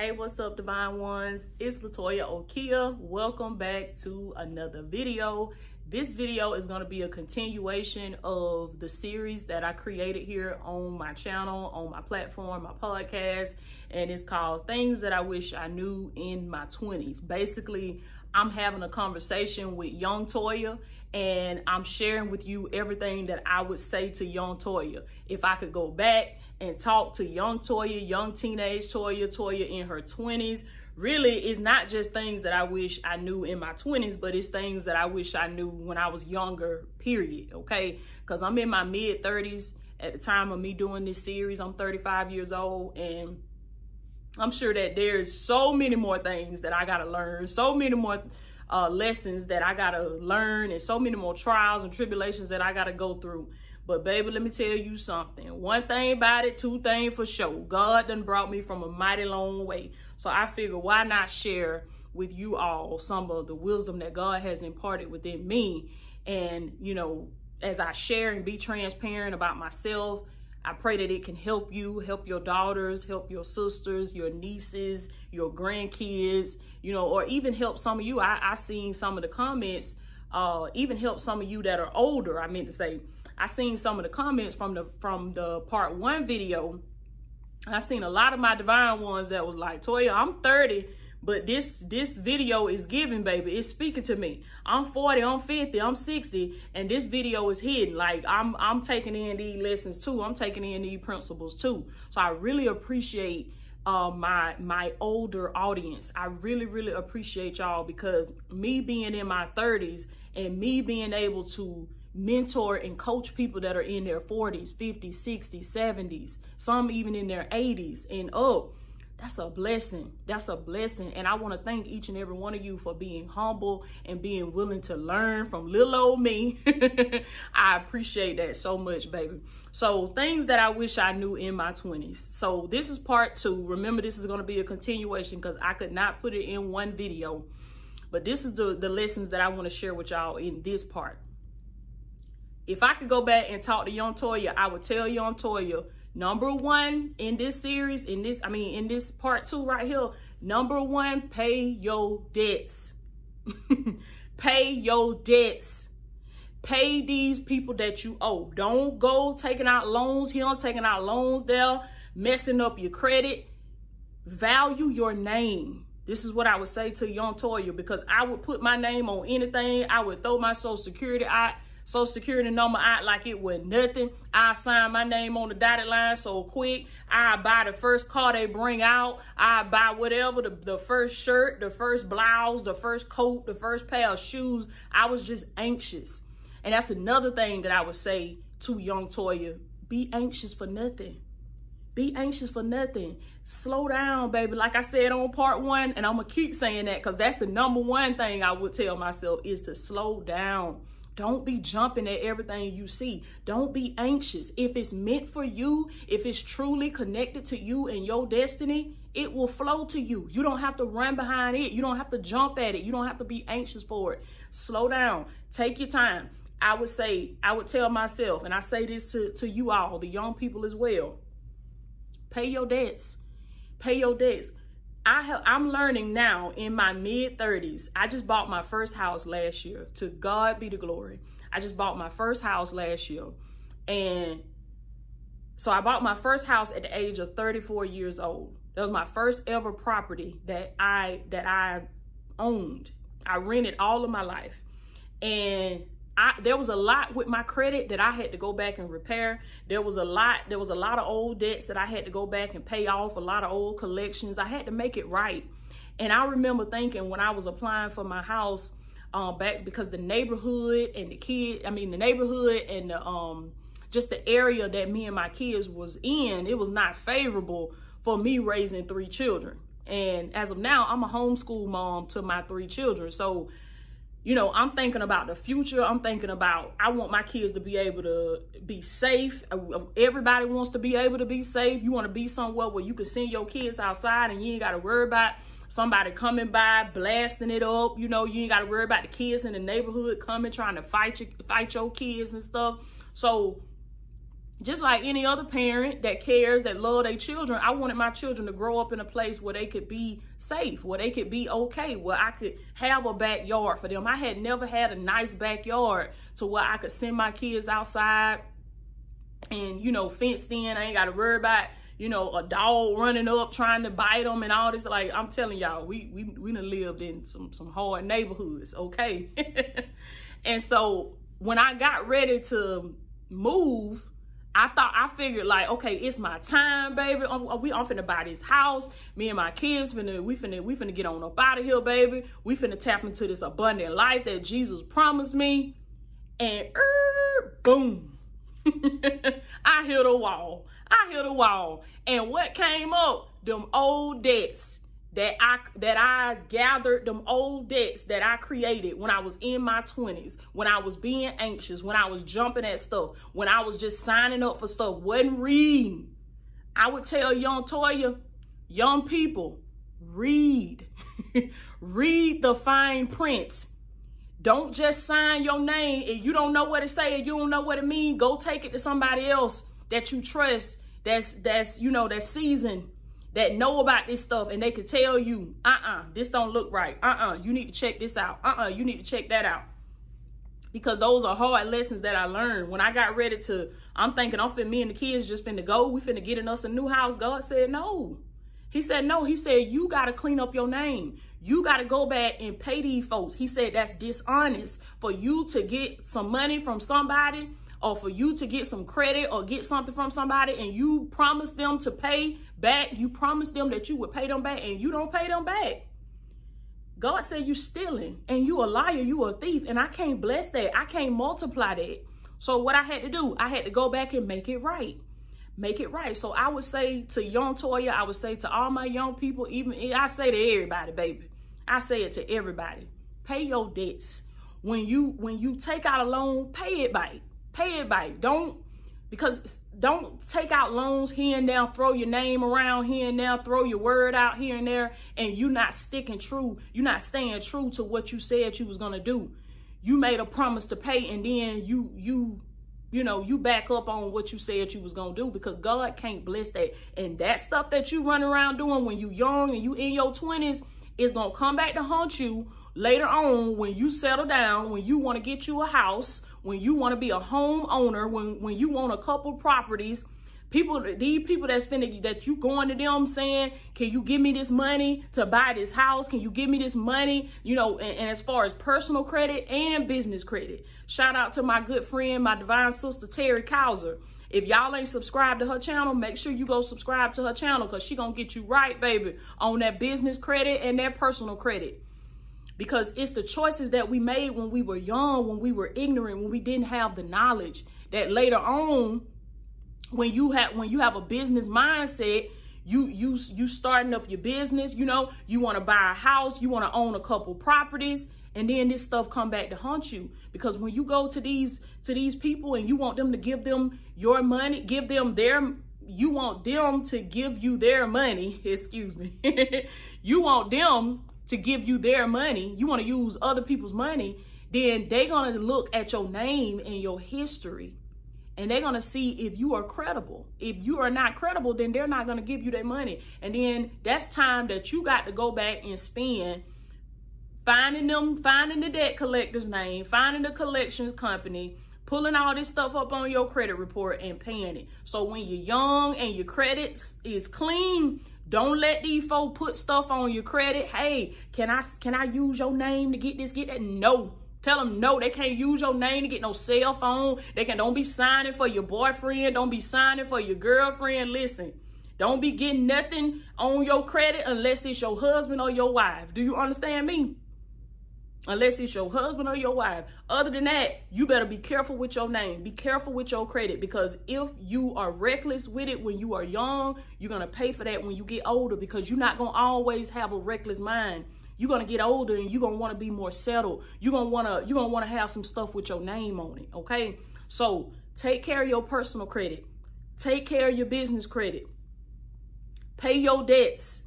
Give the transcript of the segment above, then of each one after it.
Hey, what's up, Divine Ones? It's Latoya Okia. Welcome back to another video. This video is going to be a continuation of the series that I created here on my channel, on my platform, my podcast, and it's called Things That I Wish I Knew in My 20s. Basically, I'm having a conversation with Young Toya and I'm sharing with you everything that I would say to Young Toya. If I could go back and talk to young Toya, young teenage Toya, Toya in her 20s. Really, it's not just things that I wish I knew in my 20s, but it's things that I wish I knew when I was younger, period. Okay. Because I'm in my mid 30s at the time of me doing this series. I'm 35 years old and I'm sure that there's so many more things that I got to learn, so many more uh, lessons that I got to learn, and so many more trials and tribulations that I got to go through. But baby, let me tell you something. One thing about it, two things for sure. God done brought me from a mighty long way. So I figure why not share with you all some of the wisdom that God has imparted within me. And, you know, as I share and be transparent about myself, I pray that it can help you, help your daughters, help your sisters, your nieces, your grandkids, you know, or even help some of you. I, I seen some of the comments, uh, even help some of you that are older. I meant to say, I seen some of the comments from the from the part one video. I seen a lot of my divine ones that was like, Toya, I'm 30, but this this video is giving, baby. It's speaking to me. I'm 40, I'm 50, I'm 60, and this video is hidden. Like I'm I'm taking in these lessons too. I'm taking in these principles too. So I really appreciate uh, my my older audience. I really really appreciate y'all because me being in my 30s and me being able to mentor and coach people that are in their 40s, 50s, 60s, 70s, some even in their 80s and up. That's a blessing. That's a blessing. And I want to thank each and every one of you for being humble and being willing to learn from little old me. I appreciate that so much, baby. So, things that I wish I knew in my 20s. So, this is part two. Remember, this is going to be a continuation because I could not put it in one video. But this is the, the lessons that I want to share with y'all in this part. If I could go back and talk to Young Toya, I would tell Young Toya, number one in this series, in this, I mean, in this part two right here, number one, pay your debts. pay your debts. Pay these people that you owe. Don't go taking out loans here, taking out loans there, messing up your credit. Value your name. This is what I would say to Young Toya because I would put my name on anything. I would throw my social security out social security number out like it was nothing. I sign my name on the dotted line so quick. I buy the first car they bring out. I buy whatever, the, the first shirt, the first blouse, the first coat, the first pair of shoes. I was just anxious. And that's another thing that I would say to young Toya. Be anxious for nothing. Be anxious for nothing. Slow down, baby. Like I said on part one, and I'm going to keep saying that because that's the number one thing I would tell myself is to slow down. Don't be jumping at everything you see. Don't be anxious. If it's meant for you, if it's truly connected to you and your destiny, it will flow to you. You don't have to run behind it. You don't have to jump at it. You don't have to be anxious for it. Slow down. Take your time. I would say, I would tell myself, and I say this to, to you all, the young people as well. Pay your debts. Pay your debts. I have I'm learning now in my mid 30s. I just bought my first house last year. To God be the glory. I just bought my first house last year. And so I bought my first house at the age of 34 years old. That was my first ever property that I that I owned. I rented all of my life. And I, there was a lot with my credit that I had to go back and repair. There was a lot, there was a lot of old debts that I had to go back and pay off, a lot of old collections. I had to make it right. And I remember thinking when I was applying for my house um, back because the neighborhood and the kid, I mean the neighborhood and the um just the area that me and my kids was in, it was not favorable for me raising three children. And as of now, I'm a homeschool mom to my three children. So you know, I'm thinking about the future. I'm thinking about, I want my kids to be able to be safe. Everybody wants to be able to be safe. You want to be somewhere where you can send your kids outside and you ain't got to worry about somebody coming by, blasting it up. You know, you ain't got to worry about the kids in the neighborhood coming, trying to fight, you, fight your kids and stuff. So just like any other parent that cares, that love their children, I wanted my children to grow up in a place where they could be safe, where they could be okay, where I could have a backyard for them. I had never had a nice backyard to where I could send my kids outside and, you know, fenced in. I ain't got to worry about, you know, a dog running up trying to bite them and all this. Like, I'm telling y'all, we, we, we done lived in some, some hard neighborhoods, okay? and so when I got ready to move, I thought I figured like, okay, it's my time, baby. I'm, we I'm finna buy this house. Me and my kids finna we finna we finna get on up out of here, baby. We finna tap into this abundant life that Jesus promised me. And er, boom, I hit a wall. I hit a wall. And what came up? Them old debts that I that I gathered them old debts that I created when I was in my 20s, when I was being anxious, when I was jumping at stuff, when I was just signing up for stuff, wasn't reading. I would tell young Toya, young people, read. read the fine print. Don't just sign your name and you don't know what it say and you don't know what it mean. Go take it to somebody else that you trust that's that's you know that's seasoned that know about this stuff and they can tell you, uh-uh, this don't look right. Uh-uh, you need to check this out. Uh-uh, you need to check that out. Because those are hard lessons that I learned. When I got ready to, I'm thinking I'm finna, me and the kids just finna go. We finna get in us a new house. God said, no. He said, no. He said, you got to clean up your name. You got to go back and pay these folks. He said, that's dishonest for you to get some money from somebody or for you to get some credit or get something from somebody and you promise them to pay back, you promise them that you would pay them back and you don't pay them back. God said you're stealing and you a liar, you a thief, and I can't bless that. I can't multiply that. So what I had to do, I had to go back and make it right. Make it right. So I would say to young Toya, I would say to all my young people, even I say to everybody, baby. I say it to everybody. Pay your debts. When you when you take out a loan, pay it back. Pay everybody. Don't because don't take out loans here and there, throw your name around here and there, throw your word out here and there, and you not sticking true. You're not staying true to what you said you was gonna do. You made a promise to pay, and then you you you know you back up on what you said you was gonna do because God can't bless that. And that stuff that you run around doing when you young and you in your twenties is gonna come back to haunt you later on when you settle down, when you want to get you a house when you want to be a homeowner, when when you want a couple properties, people these people that's finna that you going to them saying, can you give me this money to buy this house? Can you give me this money? You know, and, and as far as personal credit and business credit. Shout out to my good friend, my divine sister Terry Cowser. If y'all ain't subscribed to her channel, make sure you go subscribe to her channel because she gonna get you right, baby, on that business credit and that personal credit because it's the choices that we made when we were young, when we were ignorant, when we didn't have the knowledge that later on, when you have when you have a business mindset, you you you starting up your business, you know, you want to buy a house, you want to own a couple properties, and then this stuff come back to haunt you because when you go to these to these people and you want them to give them your money, give them their you want them to give you their money, excuse me. you want them to give you their money, you want to use other people's money, then they're going to look at your name and your history and they're going to see if you are credible. If you are not credible, then they're not going to give you that money. And then that's time that you got to go back and spend finding them, finding the debt collector's name, finding the collections company, pulling all this stuff up on your credit report and paying it. So when you're young and your credits is clean, don't let these folks put stuff on your credit. Hey, can I can I use your name to get this, get that? No. Tell them no, they can't use your name to get no cell phone. They can don't be signing for your boyfriend. Don't be signing for your girlfriend. Listen, don't be getting nothing on your credit unless it's your husband or your wife. Do you understand me? Unless it's your husband or your wife. Other than that, you better be careful with your name. Be careful with your credit because if you are reckless with it when you are young, you're going to pay for that when you get older because you're not going to always have a reckless mind. You're going to get older and you're going to want to be more settled. You're going to want to you're going to want to have some stuff with your name on it, okay? So, take care of your personal credit. Take care of your business credit. Pay your debts.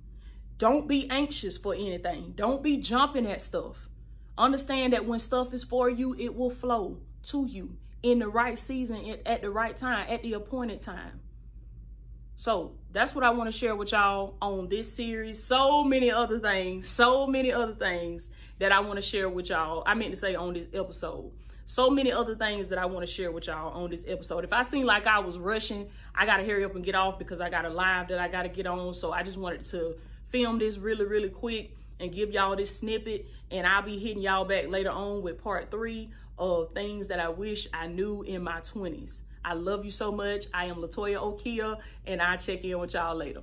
Don't be anxious for anything. Don't be jumping at stuff. Understand that when stuff is for you, it will flow to you. in the right season at the right time, at the appointed time. So that's what I want to share with y'all on this series. So many other things, so many other things that I want to share with y'all. I meant to say on this episode. So many other things that I want to share with y'all on this episode. If I seem like I was rushing, I got to hurry up and get off because I got a live that I got to get on. So I just wanted to film this really, really quick and give y'all this snippet. And I'll be hitting y'all back later on with part three of things that I wish I knew in my 20s. I love you so much. I am Latoya Okia, and I'll check in with y'all later.